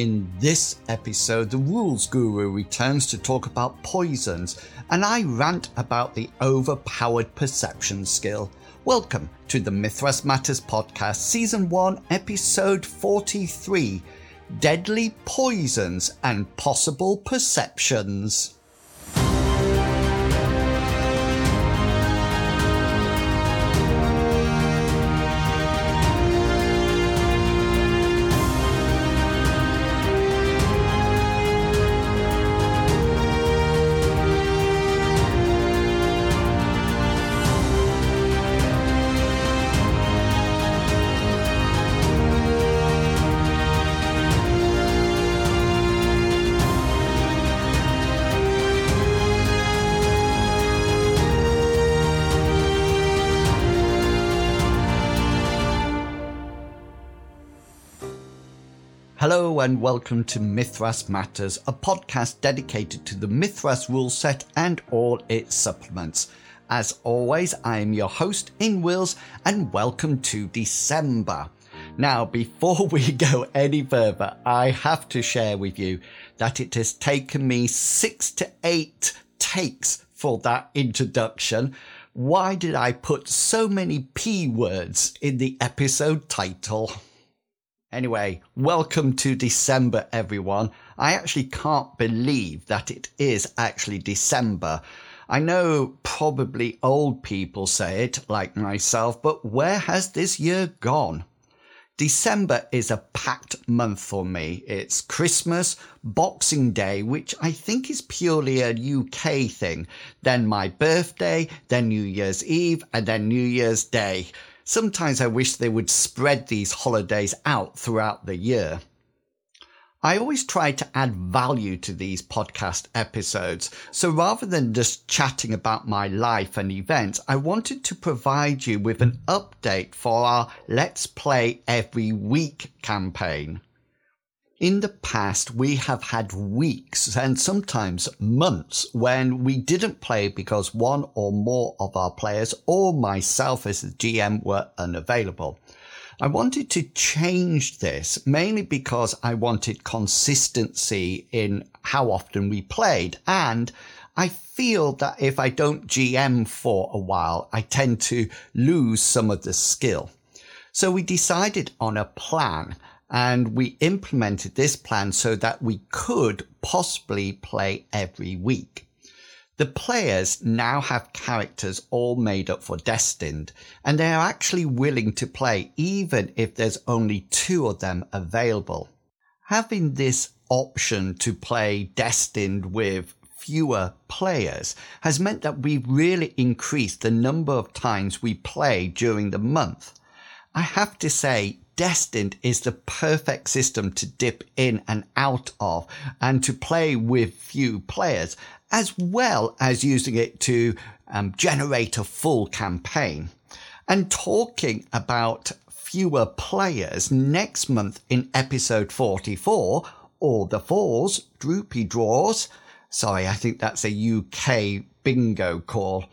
In this episode, the Rules Guru returns to talk about poisons, and I rant about the overpowered perception skill. Welcome to the Mythras Matters Podcast, Season 1, Episode 43 Deadly Poisons and Possible Perceptions. Hello and welcome to Mythras Matters, a podcast dedicated to the Mythras rule set and all its supplements. As always, I am your host in Wills and welcome to December. Now, before we go any further, I have to share with you that it has taken me six to eight takes for that introduction. Why did I put so many P words in the episode title? Anyway, welcome to December, everyone. I actually can't believe that it is actually December. I know probably old people say it, like myself, but where has this year gone? December is a packed month for me. It's Christmas, Boxing Day, which I think is purely a UK thing, then my birthday, then New Year's Eve, and then New Year's Day. Sometimes I wish they would spread these holidays out throughout the year. I always try to add value to these podcast episodes. So rather than just chatting about my life and events, I wanted to provide you with an update for our Let's Play Every Week campaign. In the past, we have had weeks and sometimes months when we didn't play because one or more of our players or myself as the GM were unavailable. I wanted to change this mainly because I wanted consistency in how often we played and I feel that if I don't GM for a while, I tend to lose some of the skill. So we decided on a plan and we implemented this plan so that we could possibly play every week. The players now have characters all made up for Destined, and they are actually willing to play even if there's only two of them available. Having this option to play Destined with fewer players has meant that we've really increased the number of times we play during the month. I have to say, Destined is the perfect system to dip in and out of and to play with few players, as well as using it to um, generate a full campaign. And talking about fewer players next month in episode 44, or the fours, droopy draws. Sorry, I think that's a UK bingo call.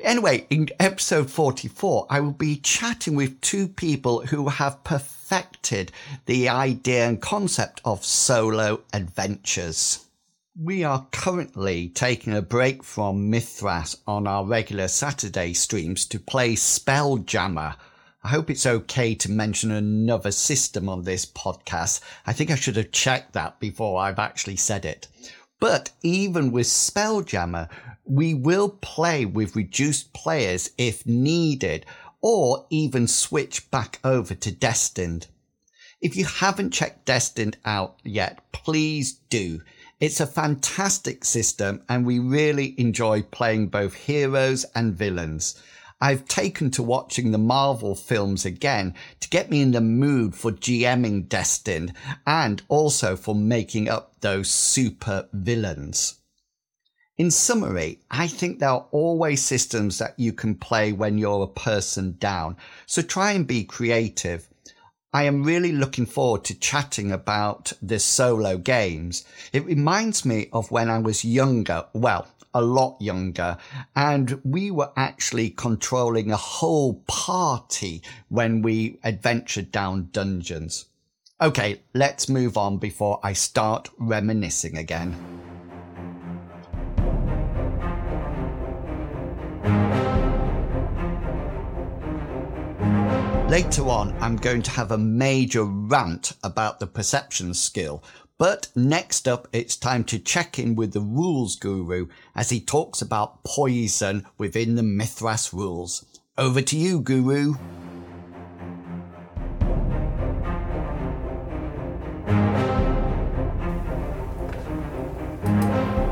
Anyway, in episode 44, I will be chatting with two people who have perfected the idea and concept of solo adventures. We are currently taking a break from Mythras on our regular Saturday streams to play Spelljammer. I hope it's okay to mention another system on this podcast. I think I should have checked that before I've actually said it. But even with Spelljammer, we will play with reduced players if needed, or even switch back over to Destined. If you haven't checked Destined out yet, please do. It's a fantastic system and we really enjoy playing both heroes and villains. I've taken to watching the Marvel films again to get me in the mood for GMing Destined and also for making up those super villains. In summary, I think there are always systems that you can play when you're a person down. So try and be creative. I am really looking forward to chatting about the solo games. It reminds me of when I was younger. Well, a lot younger and we were actually controlling a whole party when we adventured down dungeons. Okay, let's move on before I start reminiscing again. Later on, I'm going to have a major rant about the perception skill. But next up, it's time to check in with the rules guru as he talks about poison within the Mythras rules. Over to you, guru.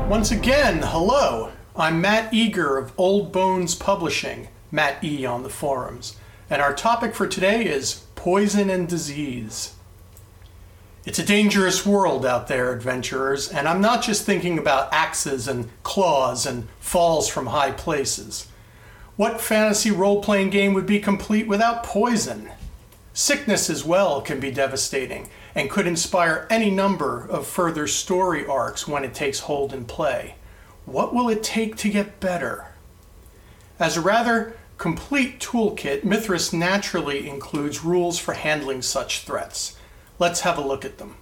Once again, hello. I'm Matt Eager of Old Bones Publishing, Matt E on the forums and our topic for today is poison and disease. It's a dangerous world out there, adventurers, and I'm not just thinking about axes and claws and falls from high places. What fantasy role playing game would be complete without poison? Sickness as well can be devastating and could inspire any number of further story arcs when it takes hold in play. What will it take to get better? As a rather complete toolkit, Mythras naturally includes rules for handling such threats. Let's have a look at them.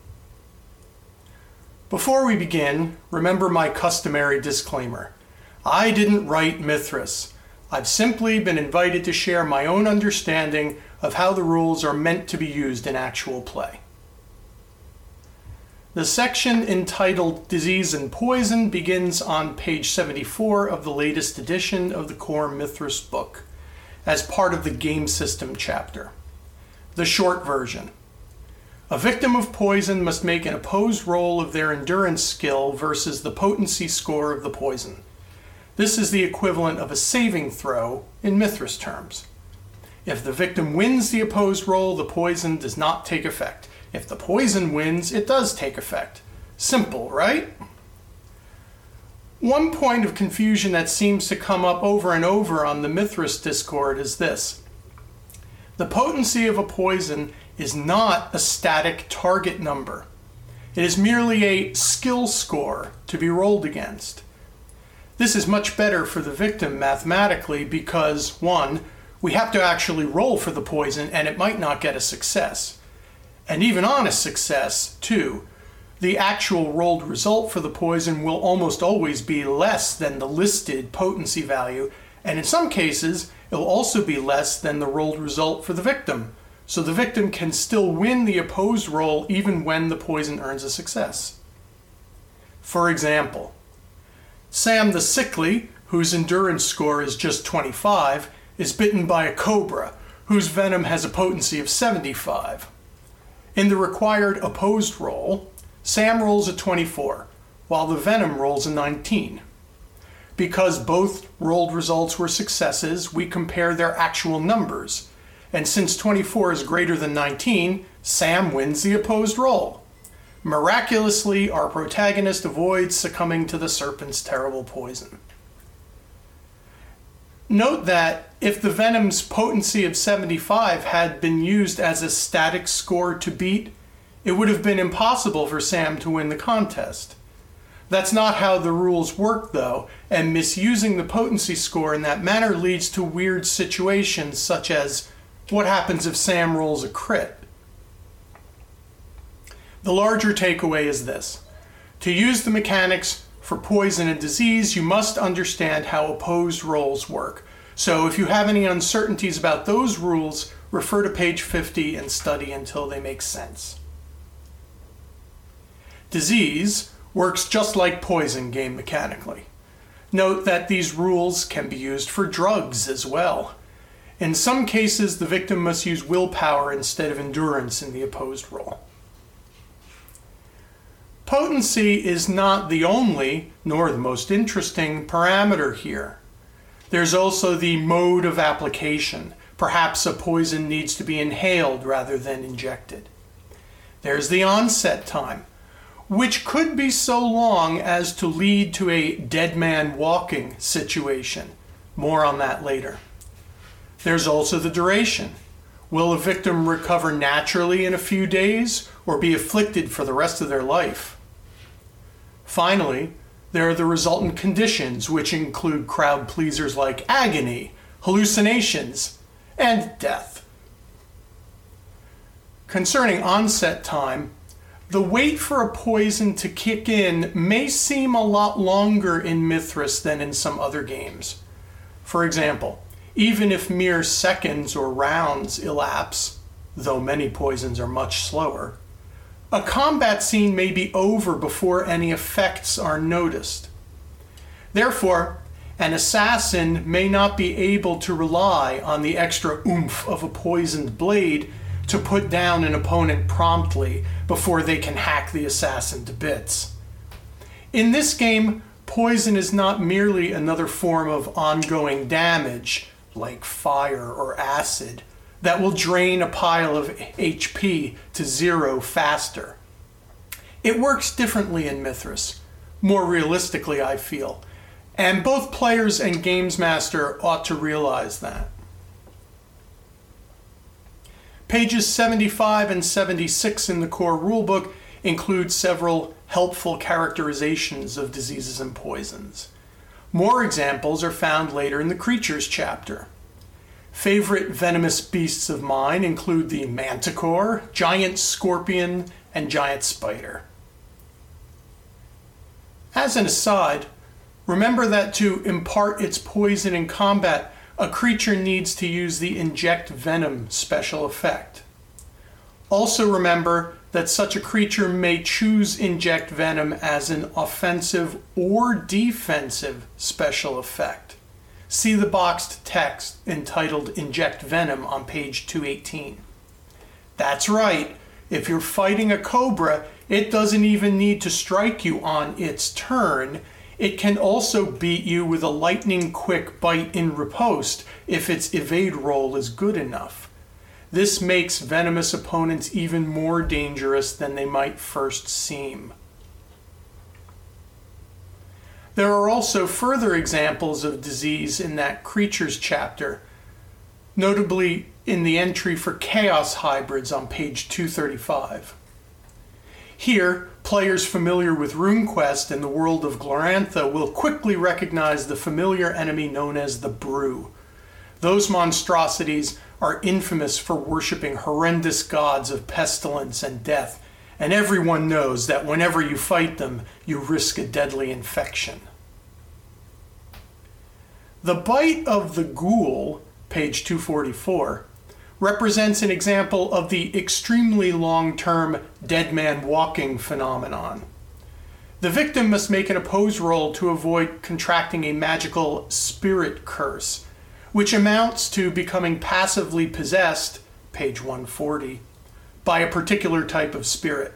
Before we begin, remember my customary disclaimer. I didn't write Mythras. I've simply been invited to share my own understanding of how the rules are meant to be used in actual play. The section entitled Disease and Poison begins on page 74 of the latest edition of the Core Mythras book as part of the game system chapter. The short version. A victim of poison must make an opposed roll of their endurance skill versus the potency score of the poison. This is the equivalent of a saving throw in Mythras terms. If the victim wins the opposed roll, the poison does not take effect. If the poison wins, it does take effect. Simple, right? One point of confusion that seems to come up over and over on the Mythras Discord is this the potency of a poison is not a static target number, it is merely a skill score to be rolled against. This is much better for the victim mathematically because, one, we have to actually roll for the poison and it might not get a success. And even on a success, two, the actual rolled result for the poison will almost always be less than the listed potency value, and in some cases, it will also be less than the rolled result for the victim. So the victim can still win the opposed roll even when the poison earns a success. For example, Sam the Sickly, whose endurance score is just 25, is bitten by a cobra, whose venom has a potency of 75. In the required opposed roll, Sam rolls a 24, while the Venom rolls a 19. Because both rolled results were successes, we compare their actual numbers. And since 24 is greater than 19, Sam wins the opposed roll. Miraculously, our protagonist avoids succumbing to the serpent's terrible poison. Note that if the Venom's potency of 75 had been used as a static score to beat, it would have been impossible for Sam to win the contest. That's not how the rules work, though, and misusing the potency score in that manner leads to weird situations, such as what happens if Sam rolls a crit? The larger takeaway is this to use the mechanics for poison and disease, you must understand how opposed rolls work. So if you have any uncertainties about those rules, refer to page 50 and study until they make sense. Disease works just like poison game mechanically. Note that these rules can be used for drugs as well. In some cases, the victim must use willpower instead of endurance in the opposed roll. Potency is not the only, nor the most interesting, parameter here. There's also the mode of application. Perhaps a poison needs to be inhaled rather than injected. There's the onset time which could be so long as to lead to a dead man walking situation. More on that later. There's also the duration. Will a victim recover naturally in a few days or be afflicted for the rest of their life? Finally, there are the resultant conditions, which include crowd pleasers like agony, hallucinations, and death. Concerning onset time, the wait for a poison to kick in may seem a lot longer in Mythras than in some other games. For example, even if mere seconds or rounds elapse, though many poisons are much slower, a combat scene may be over before any effects are noticed. Therefore, an assassin may not be able to rely on the extra oomph of a poisoned blade to put down an opponent promptly before they can hack the assassin to bits. In this game, poison is not merely another form of ongoing damage, like fire or acid, that will drain a pile of HP to zero faster. It works differently in Mythras, more realistically, I feel, and both players and Games Master ought to realize that. Pages 75 and 76 in the core rulebook include several helpful characterizations of diseases and poisons. More examples are found later in the creatures chapter. Favorite venomous beasts of mine include the manticore, giant scorpion, and giant spider. As an aside, remember that to impart its poison in combat, a creature needs to use the inject venom special effect. Also remember that such a creature may choose inject venom as an offensive or defensive special effect. See the boxed text entitled Inject Venom on page 218. That's right, if you're fighting a cobra, it doesn't even need to strike you on its turn it can also beat you with a lightning quick bite in riposte if its evade roll is good enough. This makes venomous opponents even more dangerous than they might first seem. There are also further examples of disease in that creatures chapter, notably in the entry for chaos hybrids on page 235. Here, players familiar with RuneQuest and the world of Glorantha will quickly recognize the familiar enemy known as the Broo. Those monstrosities are infamous for worshipping horrendous gods of pestilence and death, and everyone knows that whenever you fight them, you risk a deadly infection. The bite of the ghoul, page 244, represents an example of the extremely long term dead man walking phenomenon. The victim must make an oppose roll to avoid contracting a magical spirit curse, which amounts to becoming passively possessed, page 140, by a particular type of spirit.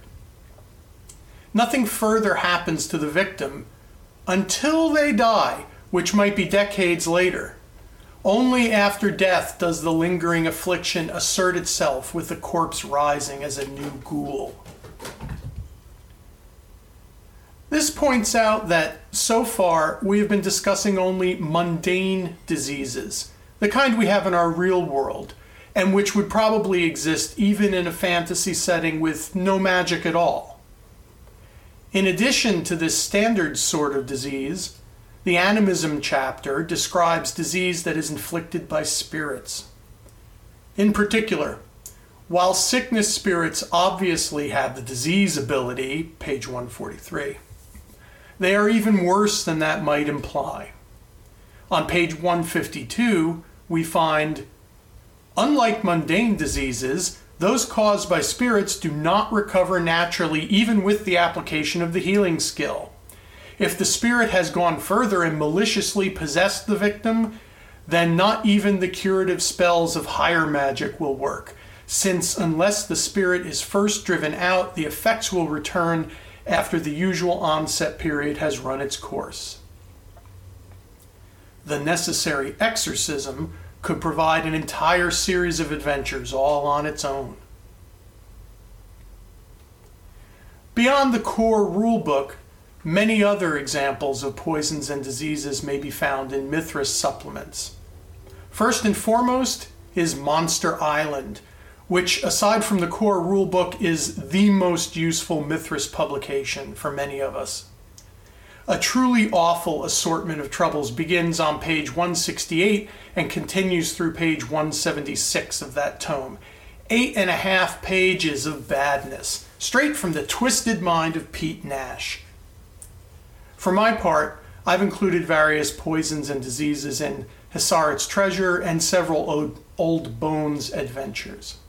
Nothing further happens to the victim until they die, which might be decades later. Only after death does the lingering affliction assert itself with the corpse rising as a new ghoul. This points out that so far we have been discussing only mundane diseases, the kind we have in our real world, and which would probably exist even in a fantasy setting with no magic at all. In addition to this standard sort of disease, the animism chapter describes disease that is inflicted by spirits. In particular, while sickness spirits obviously have the disease ability, page 143, they are even worse than that might imply. On page 152, we find unlike mundane diseases, those caused by spirits do not recover naturally even with the application of the healing skill. If the spirit has gone further and maliciously possessed the victim, then not even the curative spells of higher magic will work, since unless the spirit is first driven out, the effects will return after the usual onset period has run its course. The necessary exorcism could provide an entire series of adventures all on its own. Beyond the core rulebook, Many other examples of poisons and diseases may be found in Mythras supplements. First and foremost is Monster Island, which, aside from the core rulebook, is the most useful Mythras publication for many of us. A truly awful assortment of troubles begins on page 168 and continues through page 176 of that tome, eight and a half pages of badness, straight from the twisted mind of Pete Nash. For my part, I've included various poisons and diseases in Hassaret's Treasure and several old, old Bones adventures.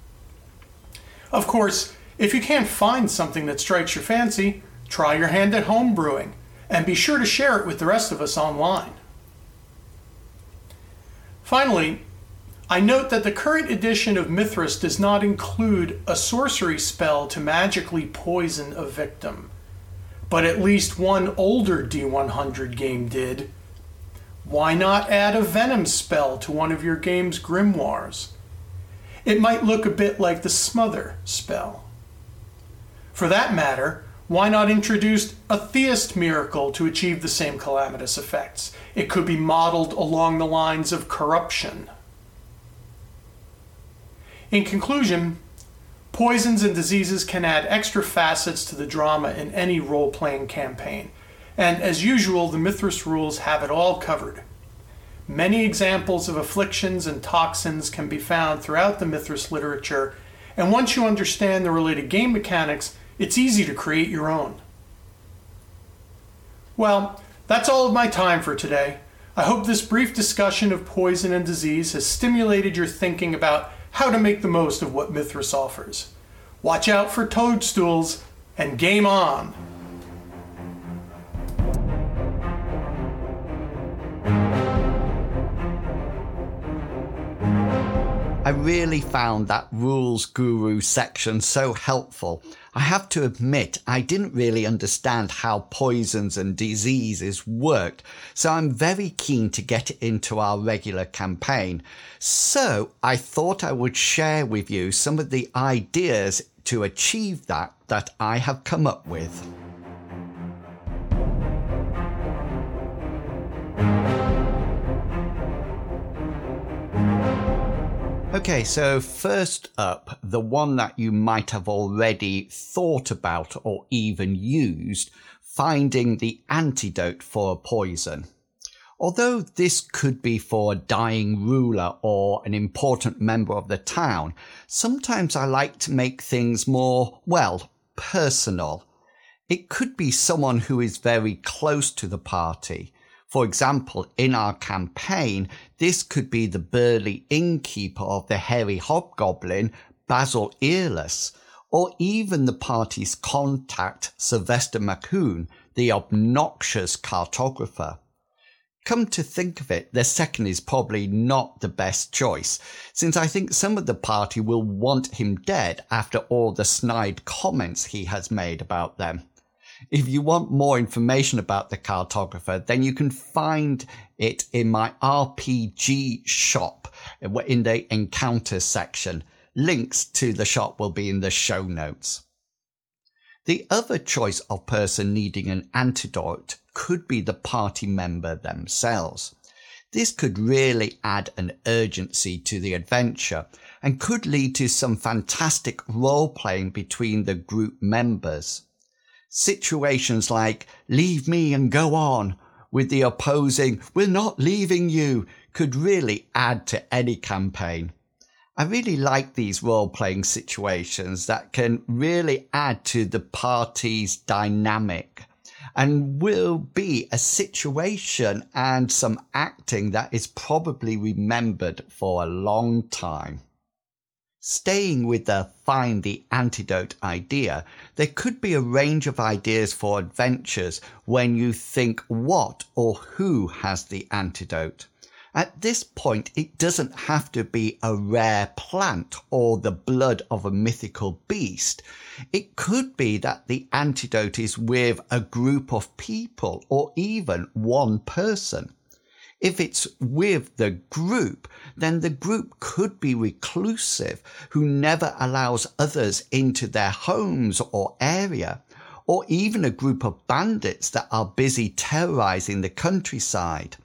Of course, if you can't find something that strikes your fancy, try your hand at home brewing and be sure to share it with the rest of us online. Finally, I note that the current edition of Mythras does not include a sorcery spell to magically poison a victim but at least one older D100 game did. Why not add a venom spell to one of your game's grimoires? It might look a bit like the smother spell. For that matter, why not introduce a theist miracle to achieve the same calamitous effects? It could be modeled along the lines of corruption. In conclusion, Poisons and diseases can add extra facets to the drama in any role playing campaign, and as usual, the Mythras rules have it all covered. Many examples of afflictions and toxins can be found throughout the Mythras literature, and once you understand the related game mechanics, it's easy to create your own. Well, that's all of my time for today. I hope this brief discussion of poison and disease has stimulated your thinking about how to make the most of what Mythras offers. Watch out for toadstools and game on! I really found that Rules Guru section so helpful. I have to admit, I didn't really understand how poisons and diseases worked, so I'm very keen to get it into our regular campaign. So I thought I would share with you some of the ideas to achieve that that I have come up with. Okay, so first up, the one that you might have already thought about or even used, finding the antidote for a poison. Although this could be for a dying ruler or an important member of the town, sometimes I like to make things more, well, personal. It could be someone who is very close to the party, for example, in our campaign, this could be the burly innkeeper of the hairy hobgoblin, Basil Earless, or even the party's contact, Sylvester Macoon, the obnoxious cartographer. Come to think of it, the second is probably not the best choice, since I think some of the party will want him dead after all the snide comments he has made about them. If you want more information about the cartographer, then you can find it in my RPG shop in the encounters section. Links to the shop will be in the show notes. The other choice of person needing an antidote could be the party member themselves. This could really add an urgency to the adventure and could lead to some fantastic role playing between the group members. Situations like leave me and go on with the opposing we're not leaving you could really add to any campaign. I really like these role playing situations that can really add to the party's dynamic and will be a situation and some acting that is probably remembered for a long time. Staying with the find the antidote idea, there could be a range of ideas for adventures when you think what or who has the antidote. At this point, it doesn't have to be a rare plant or the blood of a mythical beast. It could be that the antidote is with a group of people or even one person. If it's with the group, then the group could be reclusive, who never allows others into their homes or area, or even a group of bandits that are busy terrorizing the countryside.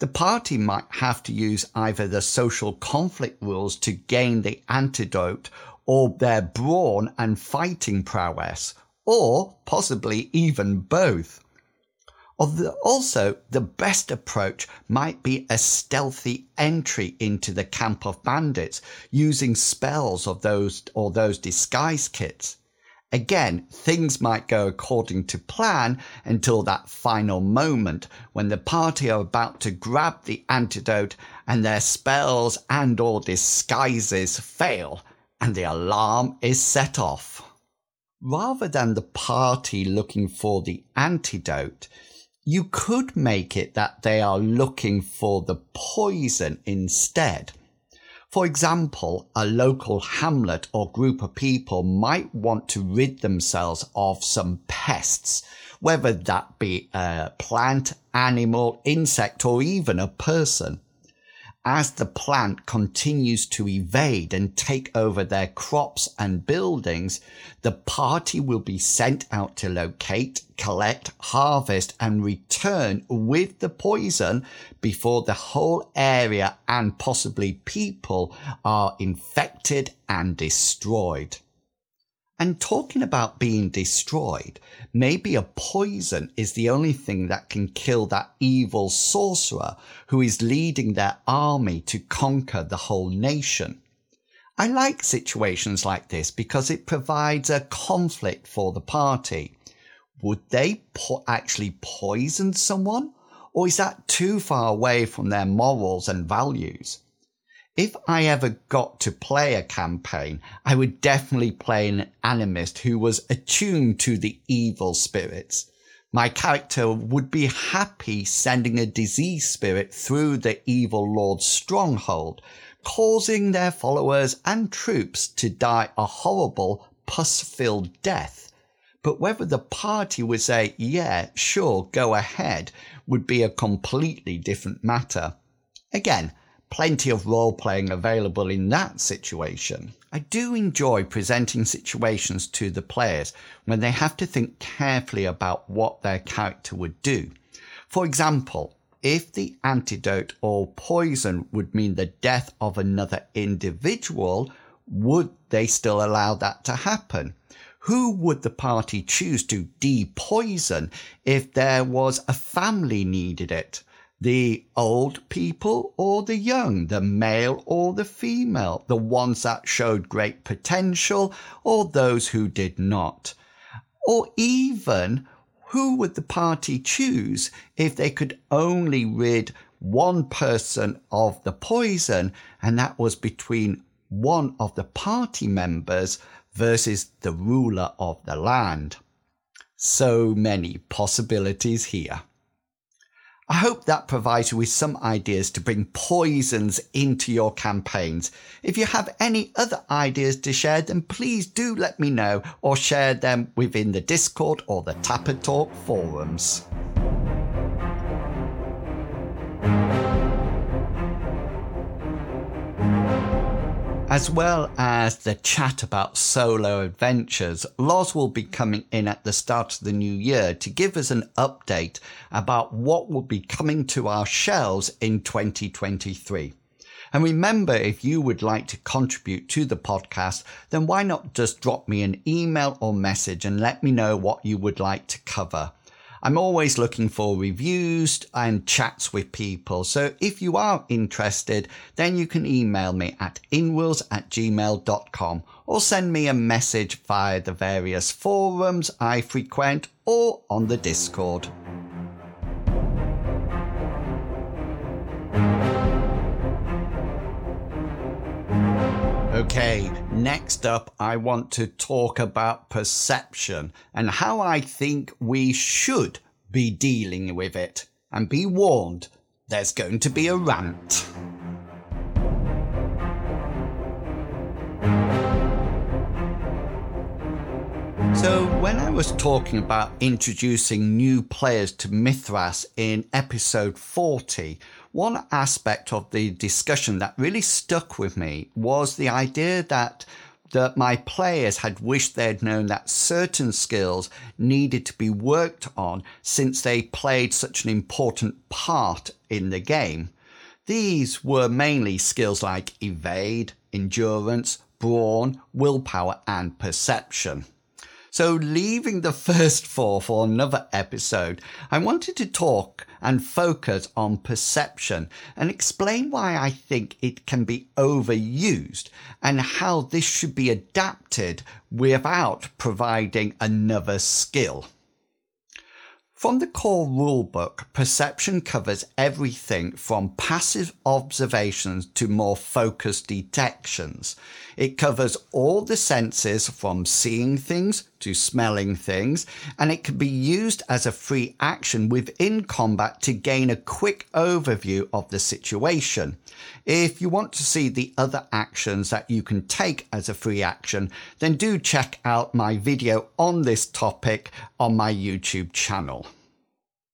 The party might have to use either the social conflict rules to gain the antidote or their brawn and fighting prowess, or possibly even both. Also, the best approach might be a stealthy entry into the camp of bandits using spells of those or those disguise kits. Again, things might go according to plan until that final moment when the party are about to grab the antidote and their spells and or disguises fail and the alarm is set off. Rather than the party looking for the antidote, you could make it that they are looking for the poison instead. For example, a local hamlet or group of people might want to rid themselves of some pests, whether that be a plant, animal, insect, or even a person as the plant continues to evade and take over their crops and buildings, the party will be sent out to locate, collect, harvest, and return with the poison before the whole area and possibly people are infected and destroyed. And talking about being destroyed, maybe a poison is the only thing that can kill that evil sorcerer who is leading their army to conquer the whole nation. I like situations like this because it provides a conflict for the party. Would they po- actually poison someone? Or is that too far away from their morals and values? If I ever got to play a campaign, I would definitely play an animist who was attuned to the evil spirits. My character would be happy sending a disease spirit through the evil lord's stronghold, causing their followers and troops to die a horrible, pus filled death. But whether the party would say, yeah, sure, go ahead, would be a completely different matter. Again, plenty of role playing available in that situation. I do enjoy presenting situations to the players when they have to think carefully about what their character would do. For example, if the antidote or poison would mean the death of another individual, would they still allow that to happen? Who would the party choose to depoison if there was a family needed it? The old people or the young, the male or the female, the ones that showed great potential or those who did not. Or even who would the party choose if they could only rid one person of the poison and that was between one of the party members versus the ruler of the land? So many possibilities here. I hope that provides you with some ideas to bring poisons into your campaigns. If you have any other ideas to share, then please do let me know or share them within the Discord or the Tapper Talk forums. As well as the chat about solo adventures, Loz will be coming in at the start of the new year to give us an update about what will be coming to our shelves in 2023. And remember, if you would like to contribute to the podcast, then why not just drop me an email or message and let me know what you would like to cover. I'm always looking for reviews and chats with people. So if you are interested, then you can email me at inwills at gmail.com or send me a message via the various forums I frequent or on the Discord. Okay, next up, I want to talk about perception and how I think we should be dealing with it. And be warned, there's going to be a rant. So, when I was talking about introducing new players to Mythras in episode 40, one aspect of the discussion that really stuck with me was the idea that that my players had wished they'd known that certain skills needed to be worked on since they played such an important part in the game. These were mainly skills like evade, endurance, brawn, willpower, and perception. So, leaving the first four for another episode, I wanted to talk and focus on perception and explain why I think it can be overused and how this should be adapted without providing another skill. From the core rulebook, perception covers everything from passive observations to more focused detections. It covers all the senses from seeing things to smelling things, and it can be used as a free action within combat to gain a quick overview of the situation. If you want to see the other actions that you can take as a free action, then do check out my video on this topic on my YouTube channel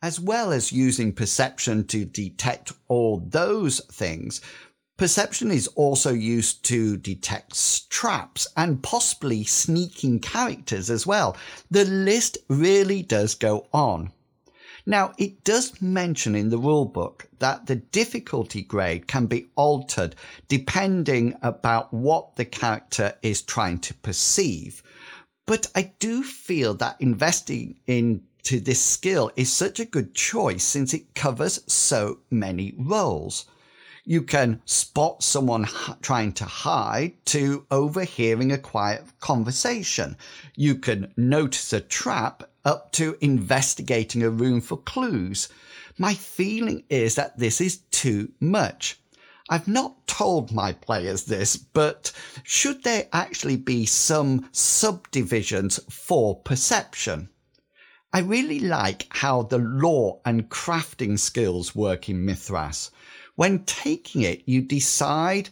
as well as using perception to detect all those things, perception is also used to detect traps and possibly sneaking characters as well. The list really does go on. Now, it does mention in the rulebook that the difficulty grade can be altered depending about what the character is trying to perceive. But I do feel that investing into this skill is such a good choice since it covers so many roles. You can spot someone trying to hide to overhearing a quiet conversation. You can notice a trap up to investigating a room for clues. My feeling is that this is too much. I've not told my players this, but should there actually be some subdivisions for perception? I really like how the lore and crafting skills work in Mythras. When taking it, you decide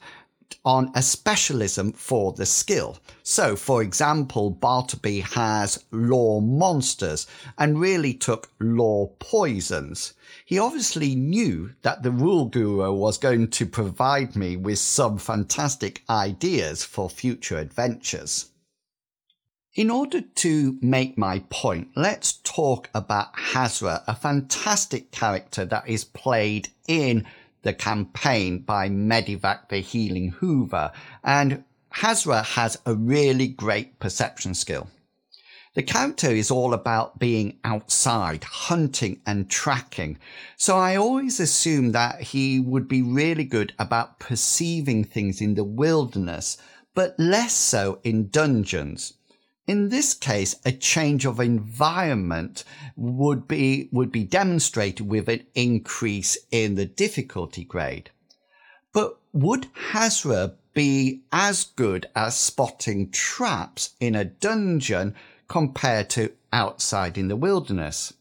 on a specialism for the skill. So, for example, Bartleby has lore monsters and really took lore poisons. He obviously knew that the rule guru was going to provide me with some fantastic ideas for future adventures. In order to make my point, let's talk about Hazra, a fantastic character that is played in the campaign by Medivac the Healing Hoover. And Hazra has a really great perception skill. The character is all about being outside, hunting and tracking. So I always assumed that he would be really good about perceiving things in the wilderness, but less so in dungeons. In this case, a change of environment would be, would be demonstrated with an increase in the difficulty grade. But would Hazra be as good as spotting traps in a dungeon compared to outside in the wilderness?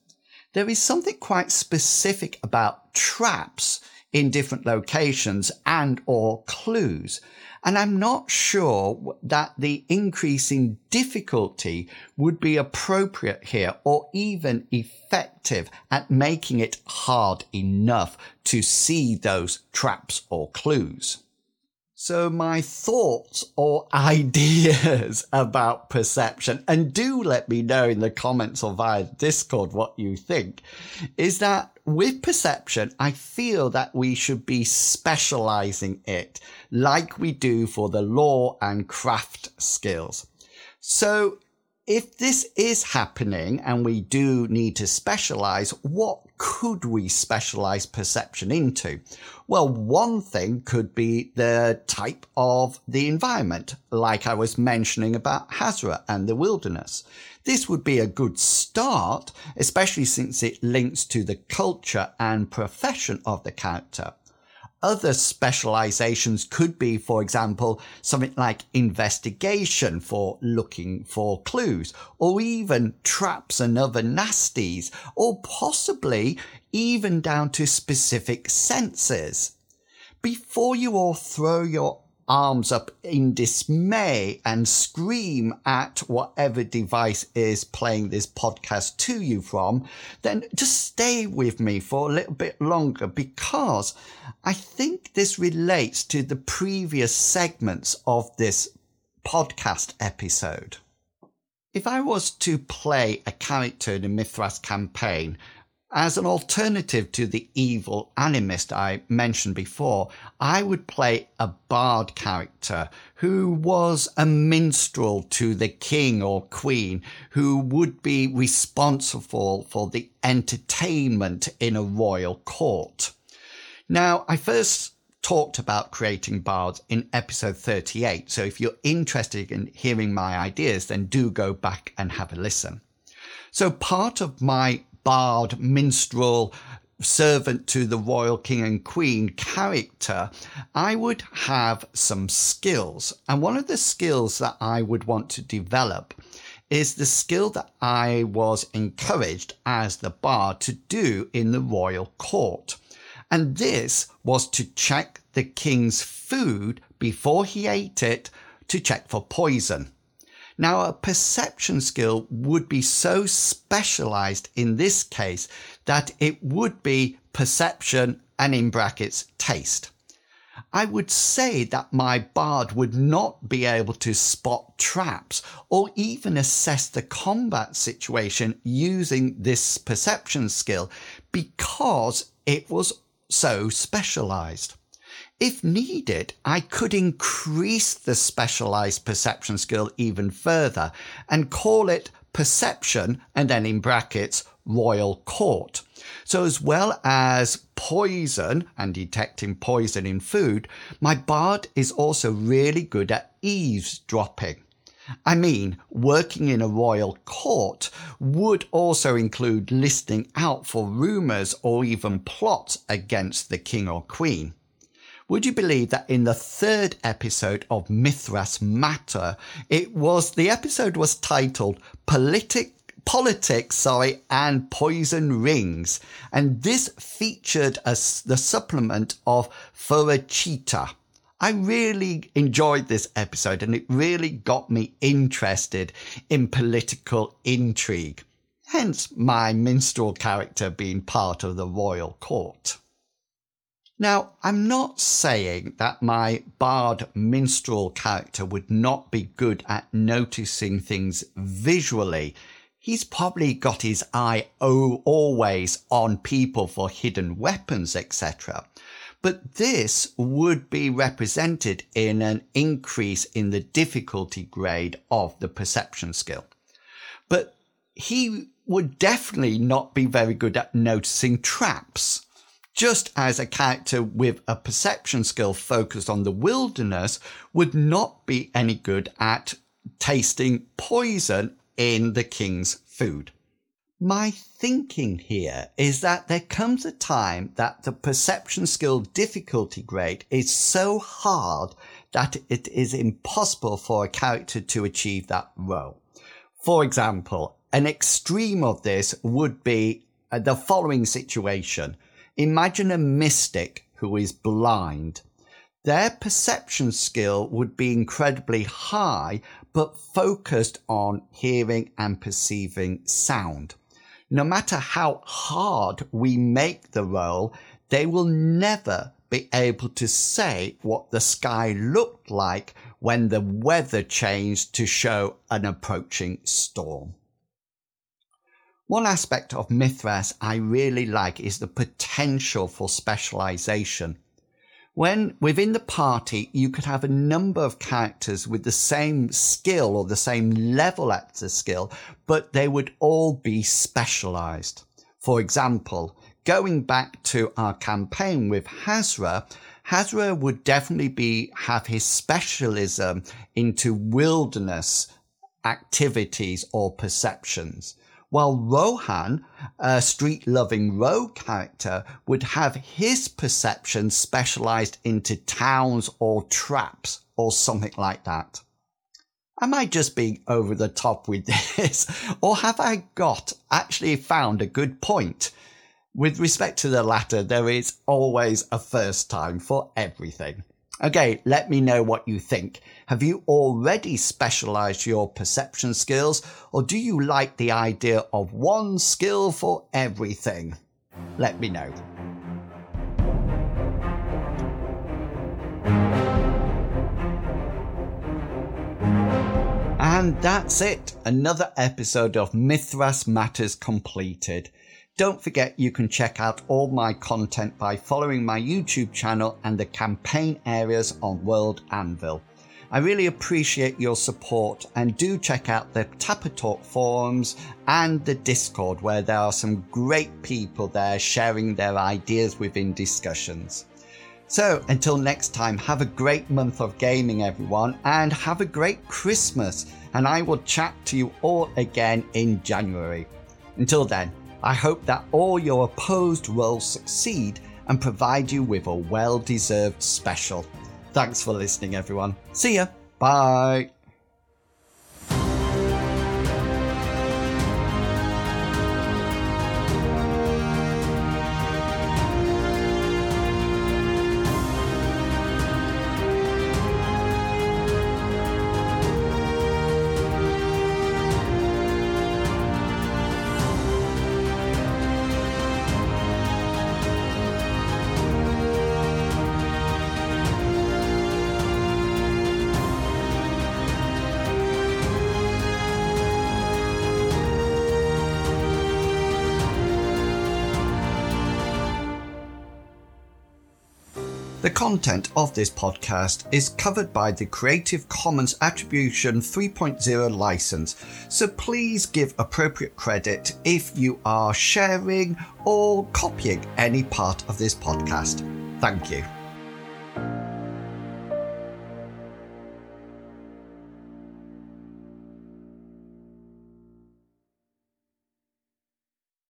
There is something quite specific about traps in different locations and or clues and I'm not sure that the increase in difficulty would be appropriate here or even effective at making it hard enough to see those traps or clues. So my thoughts or ideas about perception, and do let me know in the comments or via Discord what you think, is that with perception, I feel that we should be specializing it like we do for the lore and craft skills. So if this is happening and we do need to specialize, what could we specialize perception into? Well, one thing could be the type of the environment, like I was mentioning about Hazra and the wilderness. This would be a good start, especially since it links to the culture and profession of the character. Other specializations could be, for example, something like investigation for looking for clues, or even traps and other nasties, or possibly even down to specific senses. Before you all throw your arms up in dismay and scream at whatever device is playing this podcast to you from, then just stay with me for a little bit longer because I think this relates to the previous segments of this podcast episode. If I was to play a character in a Mythras campaign, As an alternative to the evil animist I mentioned before, I would play a bard character who was a minstrel to the king or queen who would be responsible for the entertainment in a royal court. Now, I first talked about creating bards in episode 38. So if you're interested in hearing my ideas, then do go back and have a listen. So part of my bard, minstrel, servant to the royal king and queen character, I would have some skills. And one of the skills that I would want to develop is the skill that I was encouraged as the bard to do in the royal court. And this was to check the king's food before he ate it to check for poison. Now, a perception skill would be so specialized in this case that it would be perception and in brackets taste. I would say that my bard would not be able to spot traps or even assess the combat situation using this perception skill because it was so specialized. If needed, I could increase the specialized perception skill even further and call it perception and then in brackets royal court. So as well as poison and detecting poison in food, my bard is also really good at eavesdropping. I mean, working in a royal court would also include listening out for rumours or even plots against the king or queen. Would you believe that in the third episode of Mythras Matter, it was the episode was titled Politic politics, sorry, and poison rings. And this featured as the supplement of Fioracitta. I really enjoyed this episode and it really got me interested in political intrigue. Hence my minstrel character being part of the royal court. Now, I'm not saying that my bard minstrel character would not be good at noticing things visually. He's probably got his eye always on people for hidden weapons, etc. But this would be represented in an increase in the difficulty grade of the perception skill. But he would definitely not be very good at noticing traps just as a character with a perception skill focused on the wilderness would not be any good at tasting poison in the king's food. My thinking here is that there comes a time that the perception skill difficulty grade is so hard that it is impossible for a character to achieve that roll. For example, an extreme of this would be uh, the following situation. Imagine a mystic who is blind. Their perception skill would be incredibly high, but focused on hearing and perceiving sound. No matter how hard we make the roll, they will never be able to say what the sky looked like when the weather changed to show an approaching storm. One aspect of Mythras I really like is the potential for specialization. When within the party, you could have a number of characters with the same skill or the same level at the skill, but they would all be specialized. For example, going back to our campaign with Hazra, Hazra would definitely be have his specialism into wilderness activities or perceptions while Rohan, a street loving rogue character, would have his perception specialized into towns or traps or something like that. Am I just being over the top with this? or have I got actually found a good point? With respect to the latter, there is always a first time for everything. Okay, let me know what you think. Have you already specialized your perception skills, or do you like the idea of one skill for everything? Let me know. And that's it. Another episode of Mythras Matters completed. Don't forget you can check out all my content by following my YouTube channel and the campaign areas on World Anvil. I really appreciate your support and do check out the Tapper Talk forums and the Discord where there are some great people there sharing their ideas within discussions. So until next time, have a great month of gaming, everyone, and have a great Christmas. And I will chat to you all again in January. Until then, I hope that all your opposed rolls succeed and provide you with a well deserved special. Thanks for listening, everyone. See ya. Bye. Content of this podcast is covered by the Creative Commons Attribution 3.0 license, so please give appropriate credit if you are sharing or copying any part of this podcast. Thank you.